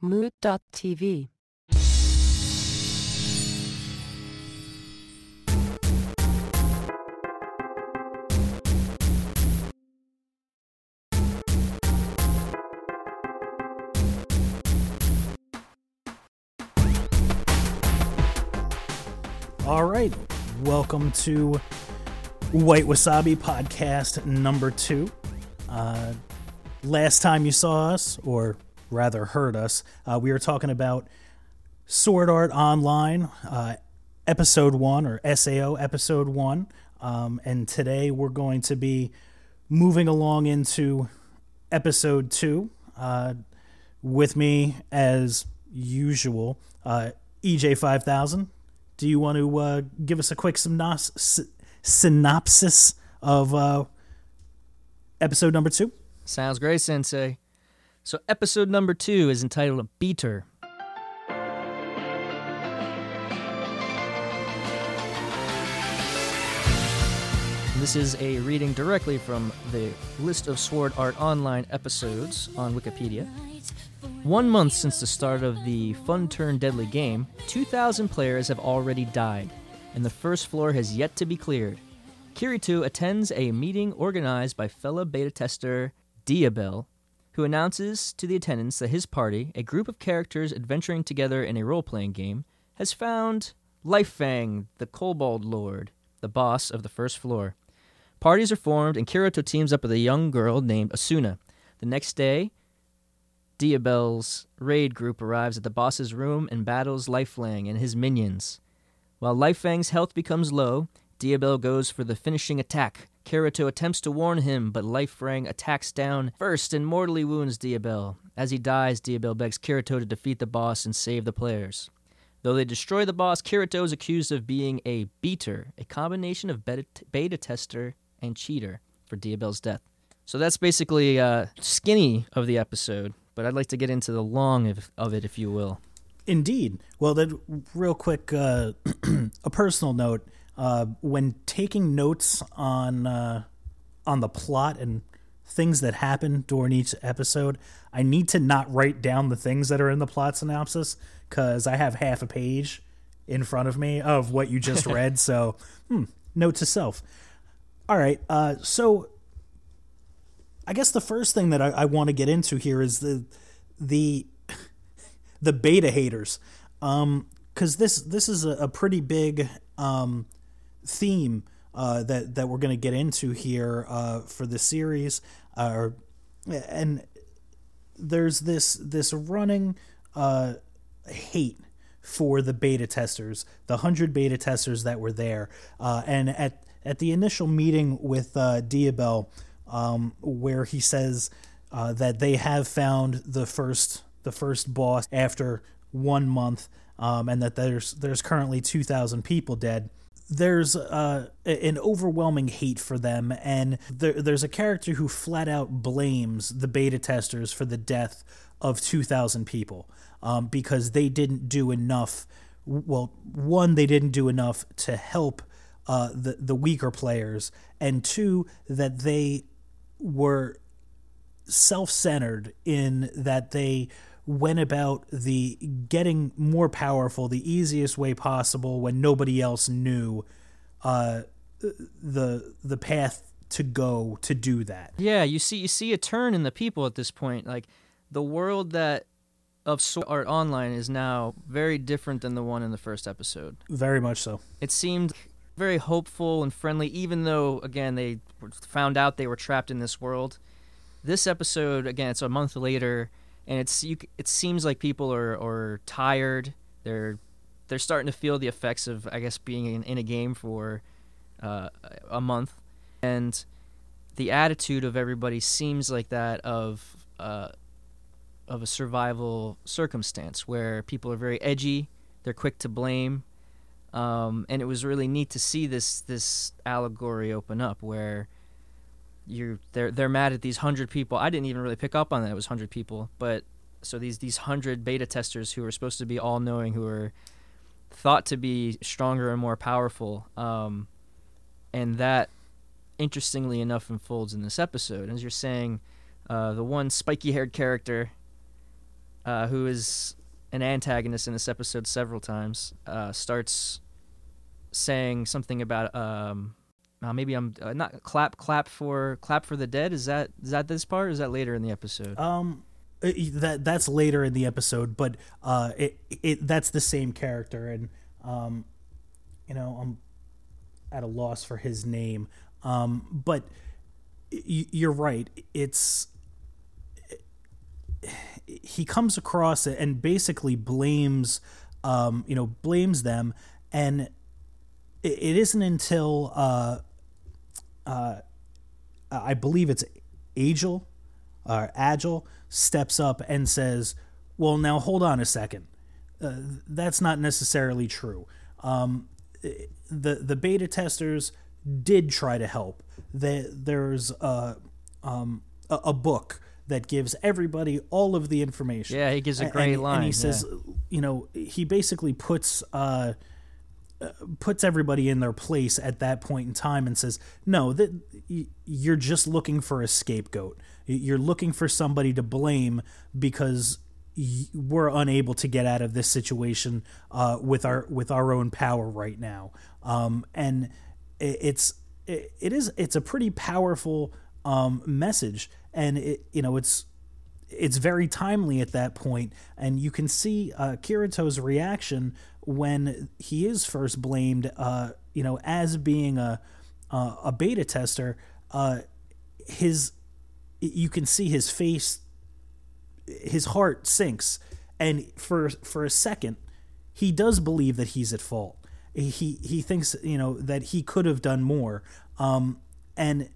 Mood.tv. All right, welcome to White Wasabi Podcast number two. Uh, last time you saw us, or rather hurt us, uh, we are talking about Sword Art Online, uh, episode one, or SAO episode one. Um, and today we're going to be moving along into episode two. Uh, with me, as usual, uh, EJ5000. Do you want to uh, give us a quick synos- sy- synopsis of uh, episode number two? Sounds great, Sensei. So, episode number two is entitled Beater. This is a reading directly from the list of Sword Art Online episodes on Wikipedia. One month since the start of the Fun Turn Deadly game, 2,000 players have already died, and the first floor has yet to be cleared. Kirito attends a meeting organized by fellow beta tester Diabel, who announces to the attendants that his party, a group of characters adventuring together in a role playing game, has found Lifefang, the Kobold Lord, the boss of the first floor. Parties are formed, and Kirito teams up with a young girl named Asuna. The next day, Diabel's raid group arrives at the boss's room and battles Lifefang and his minions. While Lifefang's health becomes low, Diabel goes for the finishing attack. Kirito attempts to warn him, but Lifefang attacks down first and mortally wounds Diabel. As he dies, Diabel begs Kirito to defeat the boss and save the players. Though they destroy the boss, Kirito is accused of being a beater, a combination of beta, beta tester and cheater for Diabel's death. So that's basically uh, skinny of the episode, but I'd like to get into the long of, of it, if you will. Indeed. Well, then, real quick, uh, a personal note: uh, when taking notes on uh, on the plot and things that happen during each episode, I need to not write down the things that are in the plot synopsis because I have half a page in front of me of what you just read. so, hmm, note to self. All right. Uh, so, I guess the first thing that I, I want to get into here is the the the beta haters, um, because this this is a, a pretty big um, theme uh, that that we're going to get into here uh, for the series, uh, and there's this this running uh, hate for the beta testers, the hundred beta testers that were there, uh, and at at the initial meeting with uh, Diabel, um, where he says uh, that they have found the first the first boss after one month, um, and that there's there's currently two thousand people dead. There's uh, an overwhelming hate for them, and there, there's a character who flat out blames the beta testers for the death of two thousand people um, because they didn't do enough. Well, one, they didn't do enough to help uh, the the weaker players, and two, that they were self-centered in that they went about the getting more powerful the easiest way possible when nobody else knew uh, the the path to go to do that. Yeah, you see, you see a turn in the people at this point. Like the world that of Sword Art Online is now very different than the one in the first episode. Very much so. It seemed very hopeful and friendly, even though again they found out they were trapped in this world. This episode, again, it's a month later, and it's you, it seems like people are, are tired. They're they're starting to feel the effects of I guess being in, in a game for uh, a month, and the attitude of everybody seems like that of uh, of a survival circumstance where people are very edgy. They're quick to blame, um, and it was really neat to see this this allegory open up where you they're they're mad at these hundred people. I didn't even really pick up on that it was hundred people, but so these these hundred beta testers who are supposed to be all knowing, who are thought to be stronger and more powerful, um, and that interestingly enough unfolds in this episode. As you're saying, uh, the one spiky haired character uh, who is an antagonist in this episode several times, uh, starts saying something about um, uh, maybe I'm uh, not clap clap for clap for the dead. Is that is that this part? Is that later in the episode? Um, that that's later in the episode, but uh, it it that's the same character, and um, you know, I'm at a loss for his name. Um, but y- you're right. It's he comes across it and basically blames, um, you know, blames them, and it, it isn't until uh, uh, I believe it's Agil, uh, Agil steps up and says, "Well, now hold on a second. Uh, that's not necessarily true. Um, the the beta testers did try to help. The, there's a, um, a a book that gives everybody all of the information. Yeah, he gives a great and, line, and he yeah. says, you know, he basically puts. Uh, puts everybody in their place at that point in time and says, "No, that you're just looking for a scapegoat. You're looking for somebody to blame because we're unable to get out of this situation uh, with our with our own power right now." Um, and it's it, it is it's a pretty powerful um, message, and it you know it's it's very timely at that point, and you can see uh, Kirito's reaction when he is first blamed, uh, you know, as being a uh, a beta tester. Uh, his you can see his face, his heart sinks, and for for a second, he does believe that he's at fault. He he thinks you know that he could have done more, um, and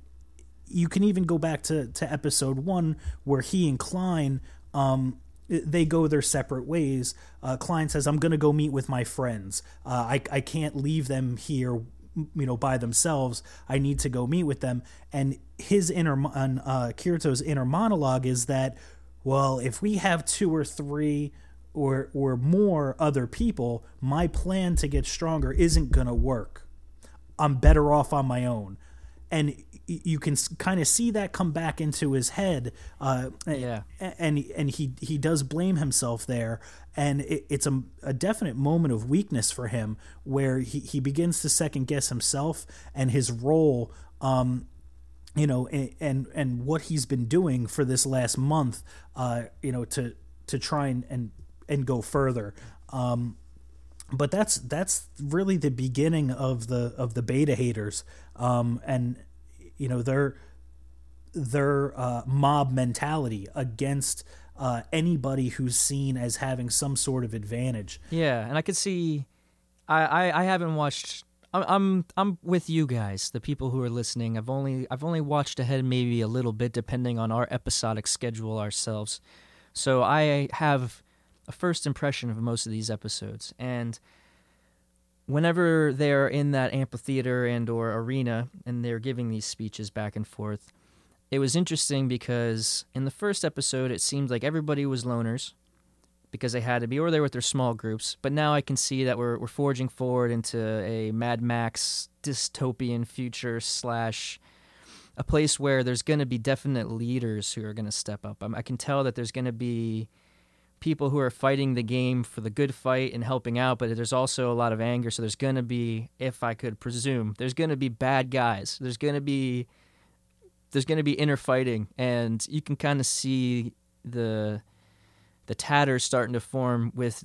you can even go back to, to episode one where he and Klein um, they go their separate ways. Uh, Klein says, "I'm going to go meet with my friends. Uh, I I can't leave them here, you know, by themselves. I need to go meet with them." And his inner and, uh, Kirito's inner monologue is that, well, if we have two or three or or more other people, my plan to get stronger isn't going to work. I'm better off on my own. And you can kind of see that come back into his head. Uh, Yeah. And and he he does blame himself there, and it, it's a, a definite moment of weakness for him where he, he begins to second guess himself and his role. Um, you know, and, and and what he's been doing for this last month, uh, you know, to to try and and, and go further. Um, but that's that's really the beginning of the of the beta haters, um, and you know their their uh, mob mentality against uh, anybody who's seen as having some sort of advantage. Yeah, and I could see. I, I, I haven't watched. I'm, I'm with you guys, the people who are listening. I've only I've only watched ahead maybe a little bit, depending on our episodic schedule ourselves. So I have a first impression of most of these episodes, and whenever they're in that amphitheater and or arena and they're giving these speeches back and forth, it was interesting because in the first episode it seemed like everybody was loners because they had to be, or they were with their small groups. But now I can see that we're we're forging forward into a Mad Max dystopian future slash a place where there's going to be definite leaders who are going to step up. I'm, I can tell that there's going to be people who are fighting the game for the good fight and helping out, but there's also a lot of anger. So there's going to be, if I could presume, there's going to be bad guys. There's going to be there's going to be inner fighting, and you can kind of see the the tatters starting to form with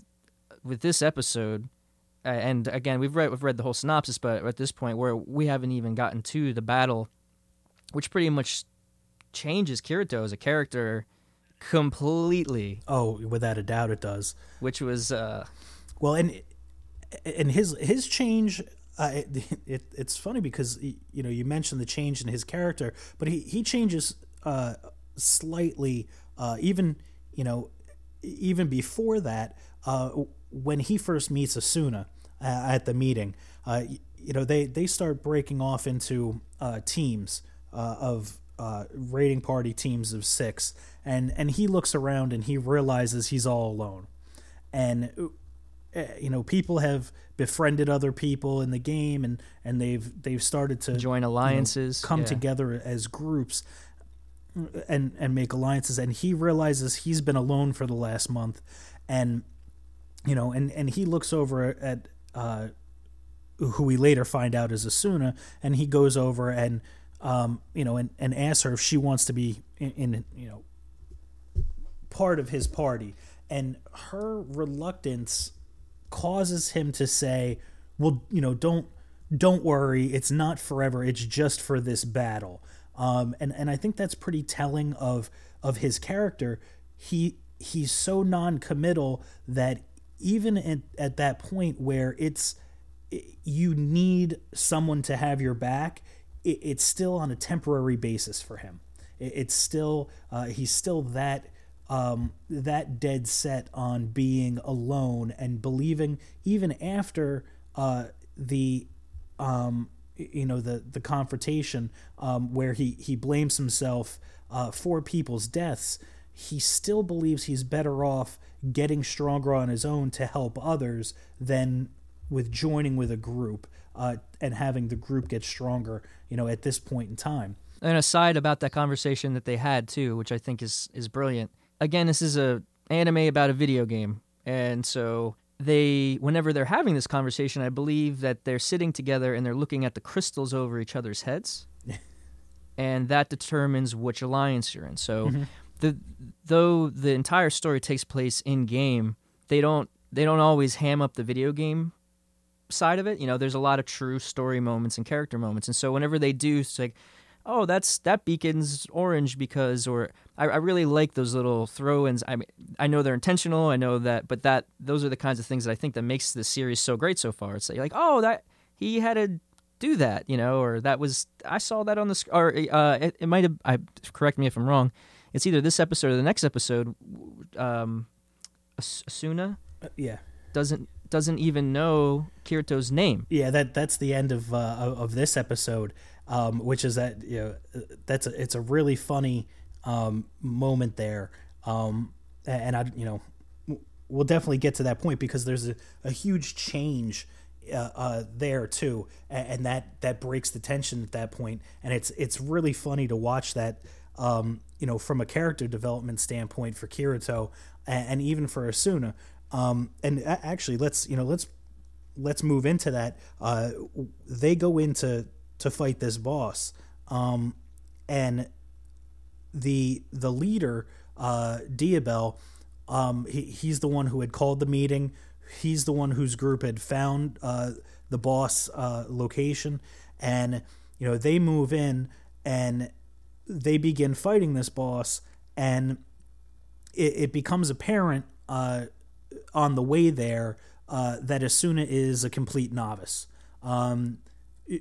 with this episode. And again, we've read we've read the whole synopsis, but at this point, where we haven't even gotten to the battle, which pretty much changes Kirito as a character completely, Oh, without a doubt, it does. which was uh, Well, and and his his change. Uh, it, it, it's funny because you know you mentioned the change in his character, but he he changes uh, slightly. Uh, even you know even before that, uh, when he first meets Asuna uh, at the meeting, uh, you know they they start breaking off into uh, teams uh, of uh, raiding party teams of six, and and he looks around and he realizes he's all alone, and uh, you know people have befriended other people in the game and and they've they've started to join you know, alliances, come yeah. together as groups and and make alliances. And he realizes he's been alone for the last month. And you know and and he looks over at uh who we later find out is Asuna and he goes over and um you know and and asks her if she wants to be in, in you know part of his party. And her reluctance causes him to say well you know don't don't worry. It's not forever. It's just for this battle. Um, and and I think that's pretty telling of of his character. He he's so non-committal that even at, at that point where it's you need someone to have your back, it, it's still on a temporary basis for him. It, it's still uh, he's still that um, that dead set on being alone and believing even after uh, the um, you know the the confrontation um, where he he blames himself uh, for people's deaths he still believes he's better off getting stronger on his own to help others than with joining with a group uh, and having the group get stronger you know at this point in time. And aside about that conversation that they had too which i think is is brilliant. Again this is a anime about a video game. And so they whenever they're having this conversation i believe that they're sitting together and they're looking at the crystals over each other's heads. And that determines which alliance you're in. So mm-hmm. the though the entire story takes place in game they don't they don't always ham up the video game side of it you know there's a lot of true story moments and character moments and so whenever they do it's like oh, that's that beacon's orange because, or I, I really like those little throw-ins. I mean, I know they're intentional. I know that, but that those are the kinds of things that I think that makes the series so great so far. It's like, like oh, that he had to do that, you know, or that was I saw that on the or uh, it, it might have. I correct me if I'm wrong. It's either this episode or the next episode. Um, Asuna, uh, yeah, doesn't doesn't even know Kirito's name. Yeah, that that's the end of uh, of this episode, um, which is that you know that's a, it's a really funny um, moment there, um, and I you know we'll definitely get to that point because there's a, a huge change uh, uh, there too, and, and, that that breaks the tension at that point, and it's it's really funny to watch that. Um, you know, from a character development standpoint for Kirito, and, and even for Asuna, um, and actually, let's you know let's let's move into that. Uh, they go into to fight this boss, um, and the the leader uh, Diabel, um, he, he's the one who had called the meeting. He's the one whose group had found uh, the boss uh, location, and you know they move in and they begin fighting this boss, and it, it becomes apparent uh, on the way there uh, that Asuna is a complete novice. Um,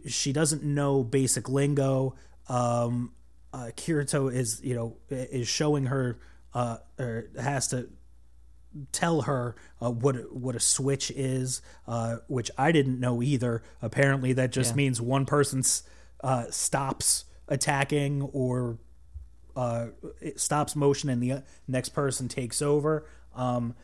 she doesn't know basic lingo. Um, uh, Kirito is, you know, is showing her uh, or has to tell her uh, what what a switch is, uh, which I didn't know either. Apparently, that just yeah. means one person uh, stops attacking or uh, stops motion, and the next person takes over. Um,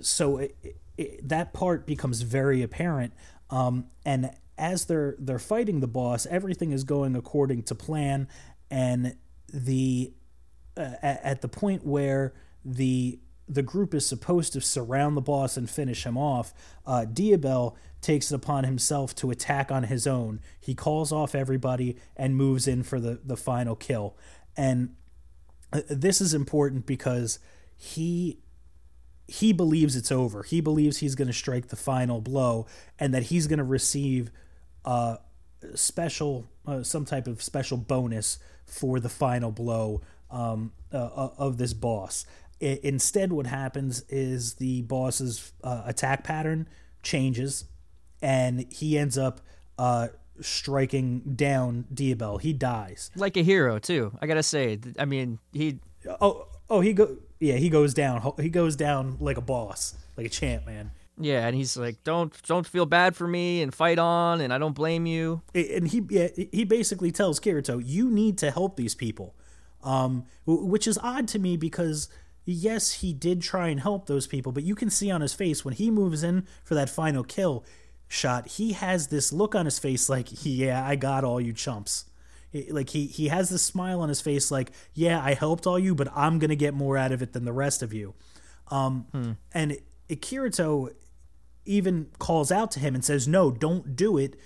so it, it, that part becomes very apparent. Um, and as they're they're fighting the boss, everything is going according to plan, and the uh, at, the point where the the group is supposed to surround the boss and finish him off, uh, Diabel takes it upon himself to attack on his own. He calls off everybody and moves in for the, the final kill. And uh, this is important because he he believes it's over. He believes he's going to strike the final blow and that he's going to receive a special, uh, some type of special bonus for the final blow um, uh, uh of this boss. I, instead, what happens is the boss's uh, attack pattern changes and he ends up uh, striking down Diabel. He dies. Like a hero, too. I got to say. I mean, he. Oh, oh, he go yeah, he goes down. He goes down like a boss, like a champ, man. Yeah, and he's like, "Don't don't feel bad for me and fight on, and I don't blame you." And he yeah, he basically tells Kirito, "You need to help these people," um, which is odd to me because yes, he did try and help those people, but you can see on his face when he moves in for that final kill shot, he has this look on his face like, "Yeah, I got all you chumps." Like he he has this smile on his face like yeah i helped all you but i'm gonna get more out of it than the rest of you um hmm. and kirito even calls out to him and says no don't do it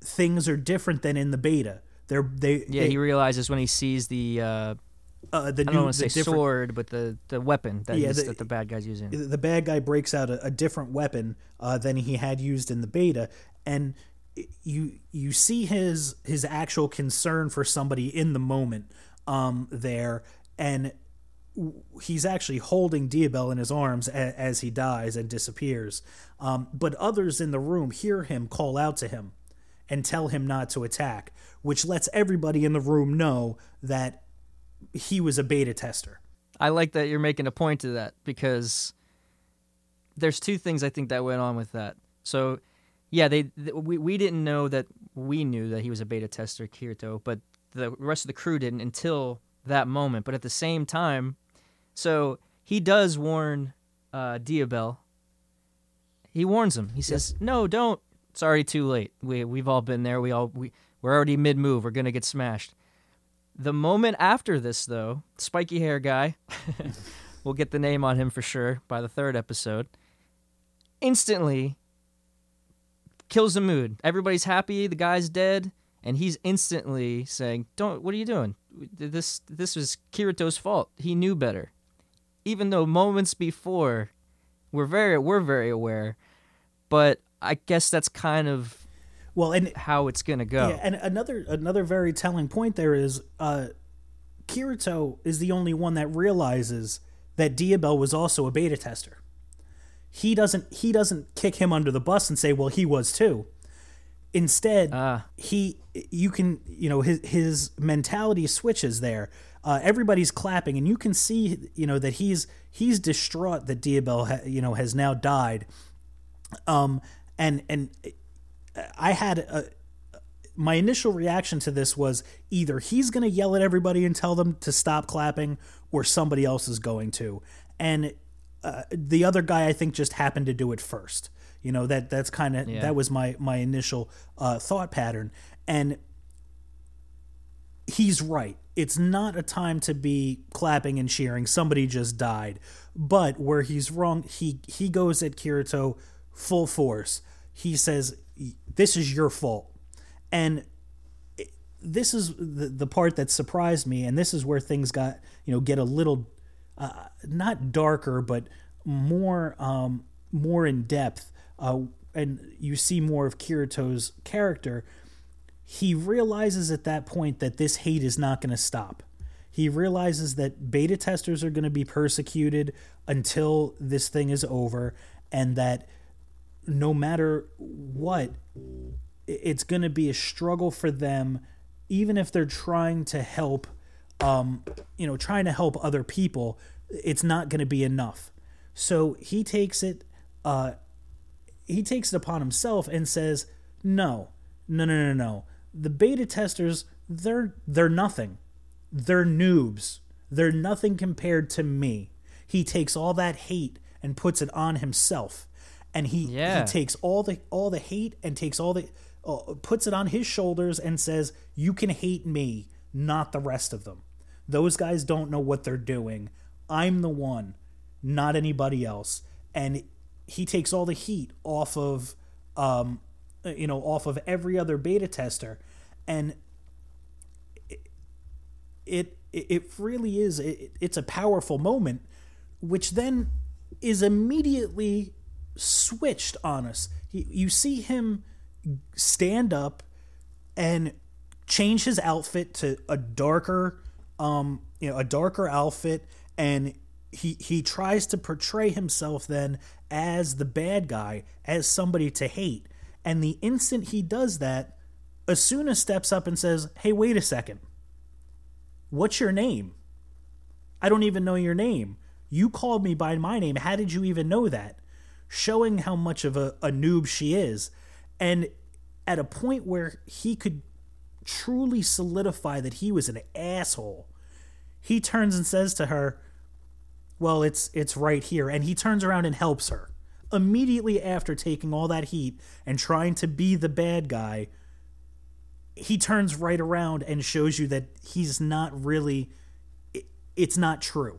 things are different than in the beta they're they yeah they, he realizes when he sees the uh uh, the I don't new, want to say sword, but the, the weapon that, yeah, the, that the bad guy's using. The bad guy breaks out a, a different weapon uh, than he had used in the beta, and you you see his his actual concern for somebody in the moment um there and he's actually holding Diabel in his arms as, as he dies and disappears. Um, but others in the room hear him call out to him and tell him not to attack, which lets everybody in the room know that he was a beta tester. I like that you're making a point to that because there's two things I think that went on with that. So yeah, they, we we didn't know that we knew that he was a beta tester, Kirito, but the rest of the crew didn't until that moment. But at the same time, so he does warn uh, Diabel. He warns him. He says, "No, don't. It's already too late. We we've all been there. We all we we're already mid move. We're gonna get smashed." The moment after this, though, spiky hair guy, we'll get the name on him for sure by the third episode. Instantly, kills the mood. Everybody's happy. The guy's dead, and he's instantly saying, "Don't. What are you doing? This this was Kirito's fault. He knew better." Even though moments before, we're very we're very aware, but I guess that's kind of well and how it's gonna go. Yeah, and another another very telling point there is uh, Kirito is the only one that realizes that Diabel was also a beta tester he doesn't he doesn't kick him under the bus and say, "Well, he was too." Instead, uh. he you can you know his his mentality switches there. Uh, everybody's clapping, and you can see you know that he's he's distraught that Diabel ha, you know has now died. Um, and and I had a, my initial reaction to this was either he's going to yell at everybody and tell them to stop clapping, or somebody else is going to. And uh, the other guy I think just happened to do it first. You know that that's kind of yeah. that was my my initial uh, thought pattern, and he's right. It's not a time to be clapping and cheering. Somebody just died, but where he's wrong, he he goes at Kirito full force. He says, "This is your fault," and this is the, the part that surprised me, and this is where things got you know get a little uh, not darker, but more um, more in depth, uh, and you see more of Kirito's character. He realizes at that point that this hate is not going to stop. He realizes that beta testers are going to be persecuted until this thing is over, and that no matter what, it's going to be a struggle for them, even if they're trying to help um, you know, trying to help other people, it's not going to be enough. So he takes it, uh, he takes it upon himself and says, "No, no, no, no, no. The beta testers, they're they're nothing. They're noobs. They're nothing compared to me." He takes all that hate and puts it on himself, and he yeah. he takes all the all the hate and takes all the uh, puts it on his shoulders and says, "You can hate me, not the rest of them." Those guys don't know what they're doing. I'm the one, not anybody else. And he takes all the heat off of, um, you know, off of every other beta tester, and it it, it really is. It, it's a powerful moment, which then is immediately switched on us. He, You see him stand up and change his outfit to a darker um, you know, a darker outfit, and he he tries to portray himself then as the bad guy, as somebody to hate. And the instant he does that, Asuna steps up and says, "Hey, wait a second. What's your name? I don't even know your name. You called me by my name. How did you even know that?" Showing how much of a, a noob she is. And at a point where he could truly solidify that he was an asshole he turns and says to her, "Well, it's it's right here." And he turns around and helps her. Immediately after taking all that heat and trying to be the bad guy, he turns right around and shows you that he's not really it, it's not true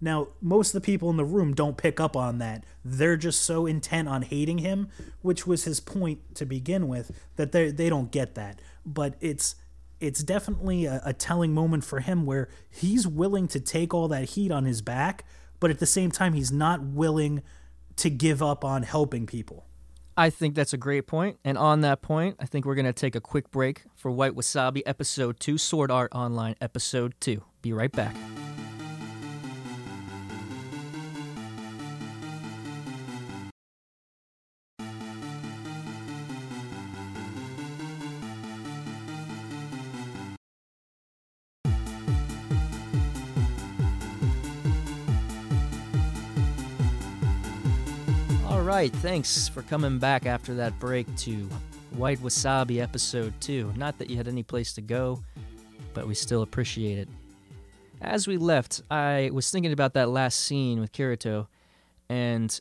now most of the people in the room don't pick up on that they're just so intent on hating him which was his point to begin with that they they don't get that but it's it's definitely a, a telling moment for him where he's willing to take all that heat on his back but at the same time he's not willing to give up on helping people I think that's a great point. And on that point, I think we're going to take a quick break for White Wasabi Episode 2, Sword Art Online Episode 2. Be right back. Right, thanks for coming back after that break to White Wasabi Episode 2. Not that you had any place to go, but we still appreciate it. As we left, I was thinking about that last scene with Kirito and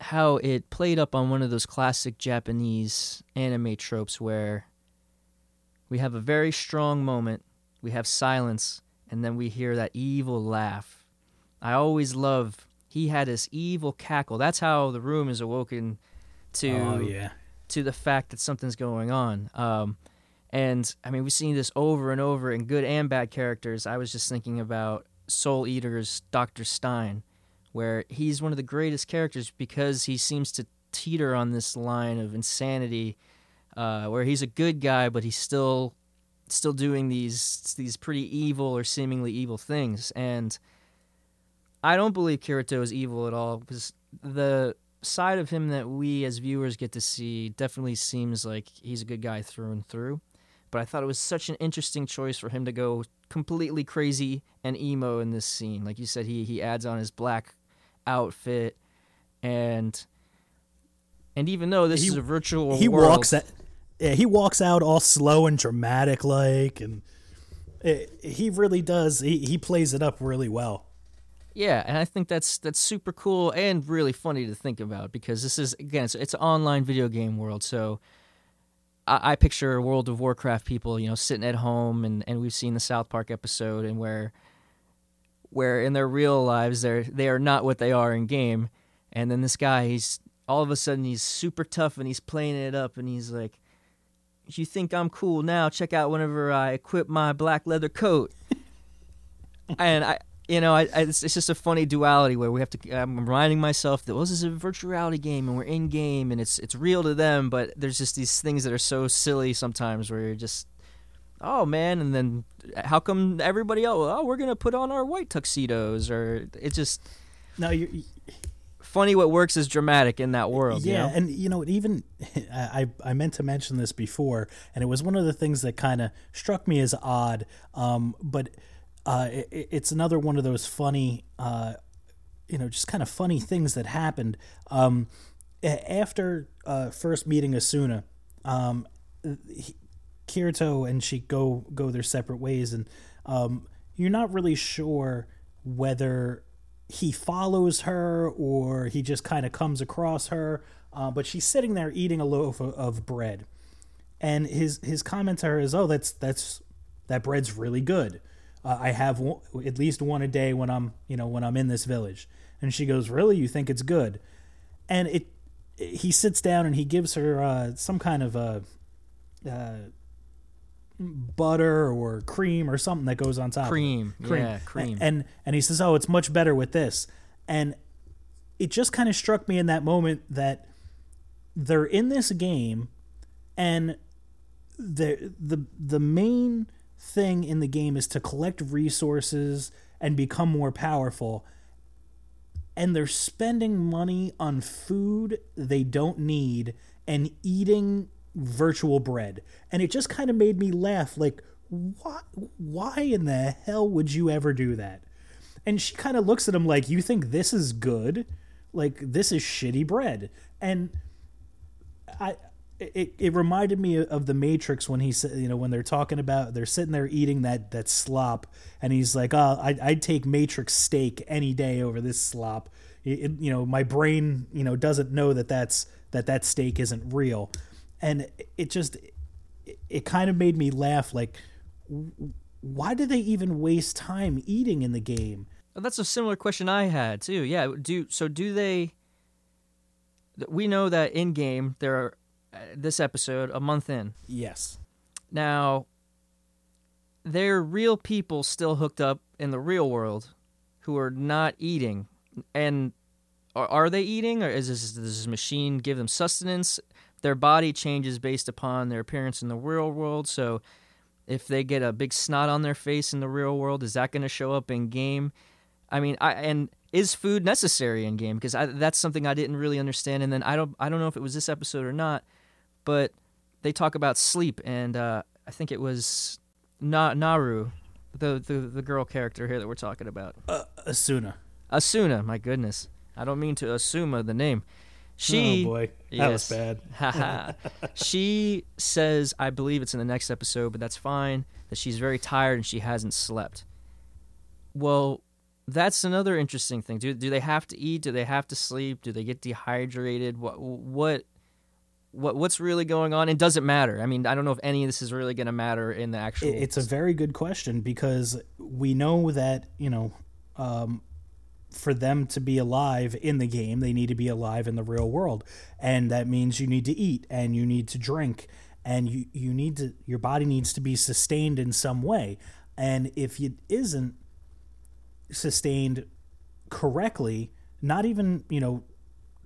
how it played up on one of those classic Japanese anime tropes where we have a very strong moment, we have silence, and then we hear that evil laugh. I always love he had this evil cackle. That's how the room is awoken to oh yeah to the fact that something's going on. Um, and I mean, we've seen this over and over in good and bad characters. I was just thinking about Soul Eater's Dr. Stein, where he's one of the greatest characters because he seems to teeter on this line of insanity, uh, where he's a good guy, but he's still still doing these these pretty evil or seemingly evil things. And I don't believe Kirito is evil at all because the side of him that we as viewers get to see definitely seems like he's a good guy through and through. But I thought it was such an interesting choice for him to go completely crazy and emo in this scene. Like you said, he he adds on his black outfit and and even though this He- is a virtual he world, walks out yeah he walks out all slow and dramatic like and it, he really does he, he plays it up really well Yeah, and I think that's that's super cool and really funny to think about because this is again it's, it's an online video game world. So I, I picture World of Warcraft people, you know, sitting at home, and, and we've seen the South Park episode, and where where in their real lives they're they are not what they are in game, and then this guy he's all of a sudden he's super tough and he's playing it up, and he's like. You think I'm cool now? Check out whenever I equip my black leather coat and I, you know, I, I, it's, it's just a funny duality where we have to. I'm reminding myself that well, this is a virtual reality game and we're in game and it's it's real to them, but there's just these things that are so silly sometimes where you're just, oh man, and then how come everybody else? Oh, we're gonna put on our white tuxedos, or it's just no you're funny what works is dramatic in that world. you yeah know? and you know even I, I meant to mention this before and it was one of the things that kind of struck me as odd um, but uh, it, it's another one of those funny uh, you know just kind of funny things that happened um, after uh, first meeting asuna um, he, kirito and she go go their separate ways and um, you're not really sure whether he follows her or he just kind of comes across her. Uh, but she's sitting there eating a loaf of, of bread, and his his comment to her is, "Oh, that's that's that bread's really good. Uh, I have one, at least one a day when I'm you know when I'm in this village." And she goes, "Really? You think it's good?" And it he sits down and he gives her uh, some kind of a. Uh, butter or cream or something that goes on top Cream, Cream, yeah, cream. and and he says oh it's much better with this and it just kind of struck me in that moment that they're in this game and the the the main thing in the game is to collect resources and become more powerful. And they're spending money on food they don't need and eating virtual bread. And it just kind of made me laugh like why why in the hell would you ever do that? And she kind of looks at him like you think this is good? Like this is shitty bread. And i it, it reminded me of the matrix when he said you know when they're talking about they're sitting there eating that that slop and he's like oh I, i'd take matrix steak any day over this slop it, you know my brain you know doesn't know that that's that that steak isn't real and it just it, it kind of made me laugh. Like, why do they even waste time eating in the game? That's a similar question I had too. Yeah. Do so? Do they? We know that in game there are Uh, this episode a month in. Yes. Now, there are real people still hooked up in the real world who are not eating, and are, are they eating, or is this, does this machine give them sustenance? Their body changes based upon their appearance in the real world. So, if they get a big snot on their face in the real world, is that going to show up in game? I mean, I and is food necessary in game? Because that's something I didn't really understand. And then I don't, I don't know if it was this episode or not, but they talk about sleep, and uh, I think it was Na- Naru, the, the the girl character here that we're talking about. Uh, Asuna. Asuna, my goodness, I don't mean to assume the name. She, oh boy, that yes, was bad. she says, I believe it's in the next episode, but that's fine. That she's very tired and she hasn't slept. Well, that's another interesting thing. Do do they have to eat? Do they have to sleep? Do they get dehydrated? What what what what's really going on? And does it matter? I mean, I don't know if any of this is really going to matter in the actual. It's a very good question because we know that you know, um, for them to be alive in the game, they need to be alive in the real world, and that means you need to eat and you need to drink and you you need to your body needs to be sustained in some way, and if it isn't sustained correctly, not even, you know,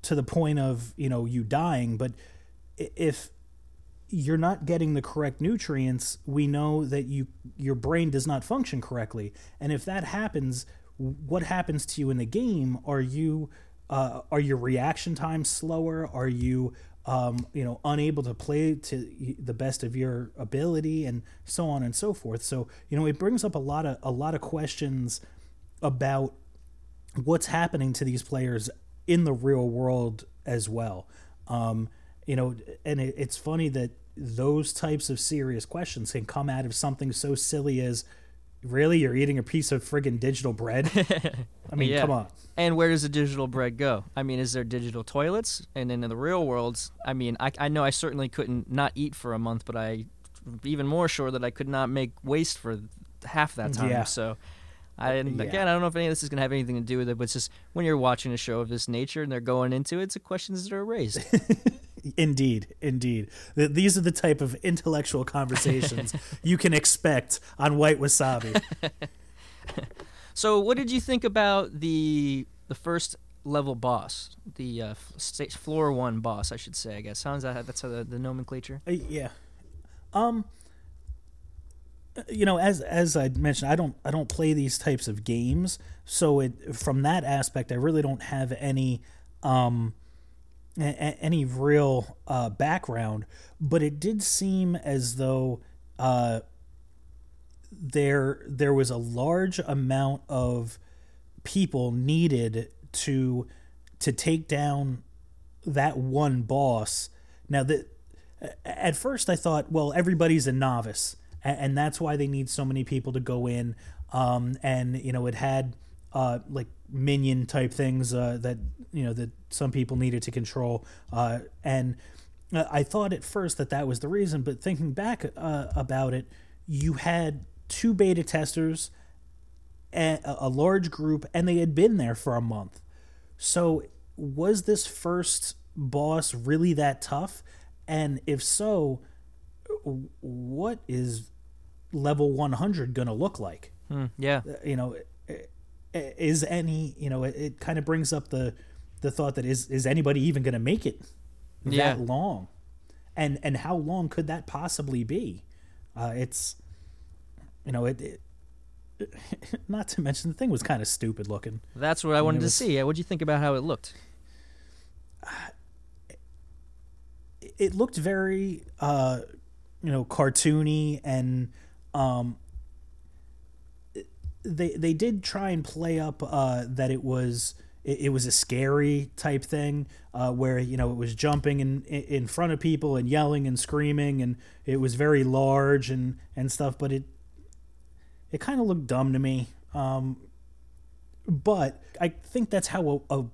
to the point of, you know, you dying, but if you're not getting the correct nutrients, we know that you your brain does not function correctly. And if that happens, what happens to you in the game? Are you uh, are your reaction times slower? Are you um, you know unable to play to the best of your ability, and so on and so forth? So you know it brings up a lot of a lot of questions about what's happening to these players in the real world as well. Um, you know, and it, it's funny that those types of serious questions can come out of something so silly as really you're eating a piece of friggin' digital bread i mean yeah. come on and where does the digital bread go i mean is there digital toilets and then in the real world i mean I, I know i certainly couldn't not eat for a month but i even more sure that i could not make waste for half that time yeah. so I, and yeah. again, I don't know if any of this is going to have anything to do with it, but it's just when you're watching a show of this nature and they're going into it, it's the questions that are raised. indeed, indeed. These are the type of intellectual conversations you can expect on White Wasabi. so, what did you think about the the first level boss, the uh, floor one boss, I should say? I guess sounds that that's how the, the nomenclature. Uh, yeah. Um you know, as as I mentioned, I don't I don't play these types of games, so it from that aspect, I really don't have any um, a, any real uh, background. But it did seem as though uh, there there was a large amount of people needed to to take down that one boss. Now that at first I thought, well, everybody's a novice and, and that's why they need so many people to go in. Um, and you know, it had uh, like minion type things uh, that you know that some people needed to control. Uh, and uh, I thought at first that that was the reason, but thinking back uh, about it, you had two beta testers, a, a large group, and they had been there for a month. So was this first boss really that tough? And if so, what is level 100 going to look like? Hmm, yeah. Uh, you know, is any, you know, it, it kind of brings up the the thought that is is anybody even going to make it that yeah. long? And and how long could that possibly be? Uh, it's you know, it, it not to mention the thing was kind of stupid looking. That's what I wanted was, to see. What do you think about how it looked? It looked very uh, you know cartoony and um they they did try and play up uh that it was it, it was a scary type thing uh where you know it was jumping in in front of people and yelling and screaming and it was very large and and stuff but it it kind of looked dumb to me um but i think that's how a, a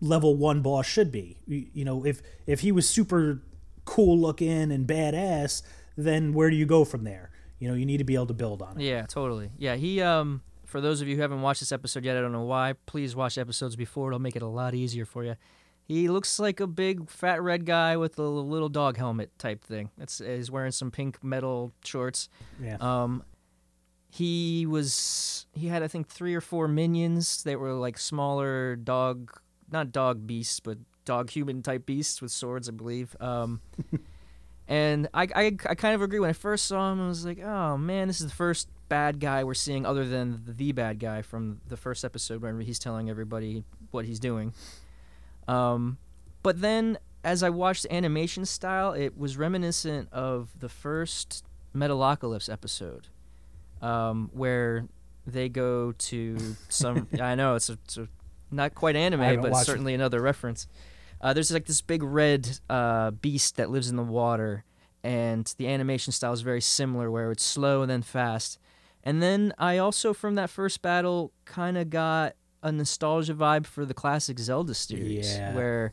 level 1 boss should be you, you know if if he was super cool looking and badass then where do you go from there? You know, you need to be able to build on it. Yeah, totally. Yeah, he um for those of you who haven't watched this episode yet, I don't know why, please watch episodes before. It'll make it a lot easier for you. He looks like a big fat red guy with a little dog helmet type thing. It's he's wearing some pink metal shorts. Yeah. Um he was he had I think 3 or 4 minions that were like smaller dog not dog beasts but dog human type beasts with swords, I believe. Um And I, I, I kind of agree. When I first saw him, I was like, oh man, this is the first bad guy we're seeing other than the, bad guy from the first episode where he's telling everybody what he's doing. Um, but then as I watched the animation style, it was reminiscent of the first Metalocalypse episode, um, where they go to some. I know it's, a, it's a, not quite anime, but watched it. certainly another reference. Uh, there's like this big red uh, beast that lives in the water, and the animation style is very similar, where it's slow and then fast. And then I also, from that first battle, kind of got a nostalgia vibe for the classic Zelda series, Yeah. where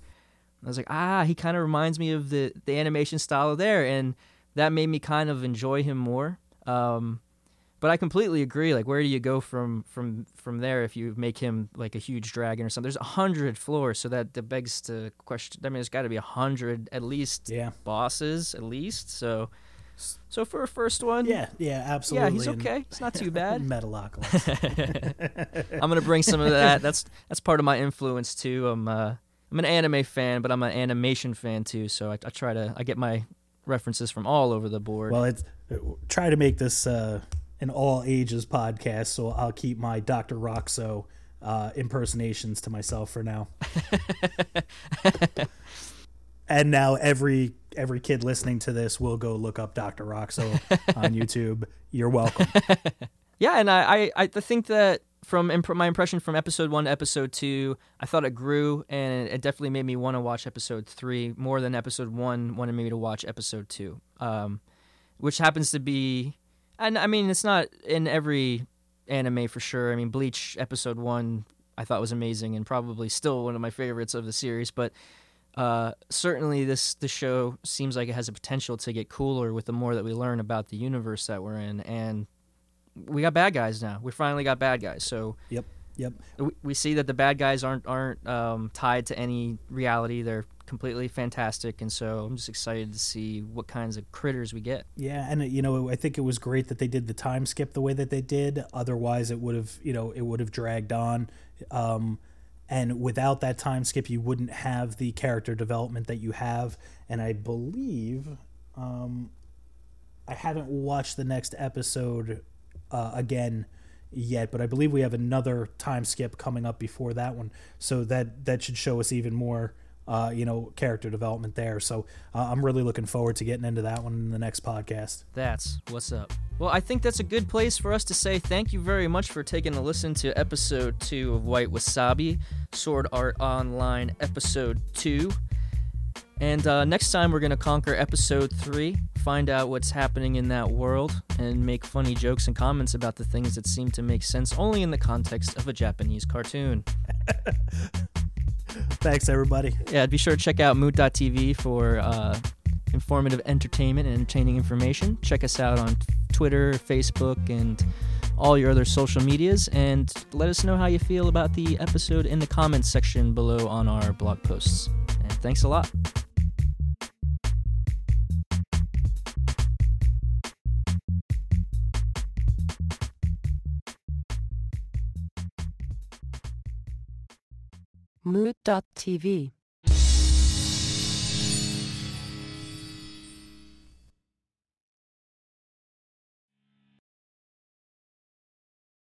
I was like, ah, he kind of reminds me of the the animation style there, and that made me kind of enjoy him more. Um, but I completely agree. Like, where do you go from from from there if you make him like a huge dragon or something? There's a hundred floors, so that, that begs to question. I mean, there's got to be a hundred at least Yeah. bosses at least. So, so for a first one, Yeah, yeah, absolutely. yeah, he's okay. It's not too bad. Metalocalypse. I'm gonna bring some of that. That's that's part of my influence too. I'm uh, I'm an anime fan, but I'm an animation fan too. So I, I try to I get my references from all over the board. well, it's try to make this uh, an all ages podcast, so I'll keep my Dr. Rockso uh, impersonations to myself for now. and now every every kid listening to this will go look up Dr. Rockso on YouTube. You're welcome. Yeah, and I, I, I think that from imp- my impression from episode one to episode two, I thought it grew, and it definitely made me want to watch episode three more than episode one wanted me to watch episode two, um, which happens to be, and I mean it's not in every anime for sure. I mean Bleach episode one I thought was amazing and probably still one of my favorites of the series, but. Uh, certainly, this the show seems like it has a potential to get cooler with the more that we learn about the universe that we're in, and we got bad guys now. We finally got bad guys. So Yep. Yep. we, we see that the bad guys aren't aren't um, tied to any reality. They're completely fantastic, and so I'm just excited to see what kinds of critters we get. Yeah, and you know, I think it was great that they did the time skip the way that they did. Otherwise, it would have, you know, it would have dragged on. Um, and without that time skip, you wouldn't have the character development that you have. And I believe, um, I haven't watched the next episode uh, again yet, but I believe we have another time skip coming up before that one. So that that should show us even more, uh, you know, character development there. So uh, I'm really looking forward to getting into that one in the next podcast. That's what's up. Well, I think that's a good place for us to say thank you very much for taking a listen to episode two of White Wasabi, Sword Art Online, episode two. And uh, next time, we're going to conquer episode three, find out what's happening in that world, and make funny jokes and comments about the things that seem to make sense only in the context of a Japanese cartoon. Thanks, everybody. Yeah, be sure to check out mood.tv for uh, informative entertainment and entertaining information. Check us out on Twitter, Facebook, and all your other social medias. And let us know how you feel about the episode in the comments section below on our blog posts. And thanks a lot. Mood.tv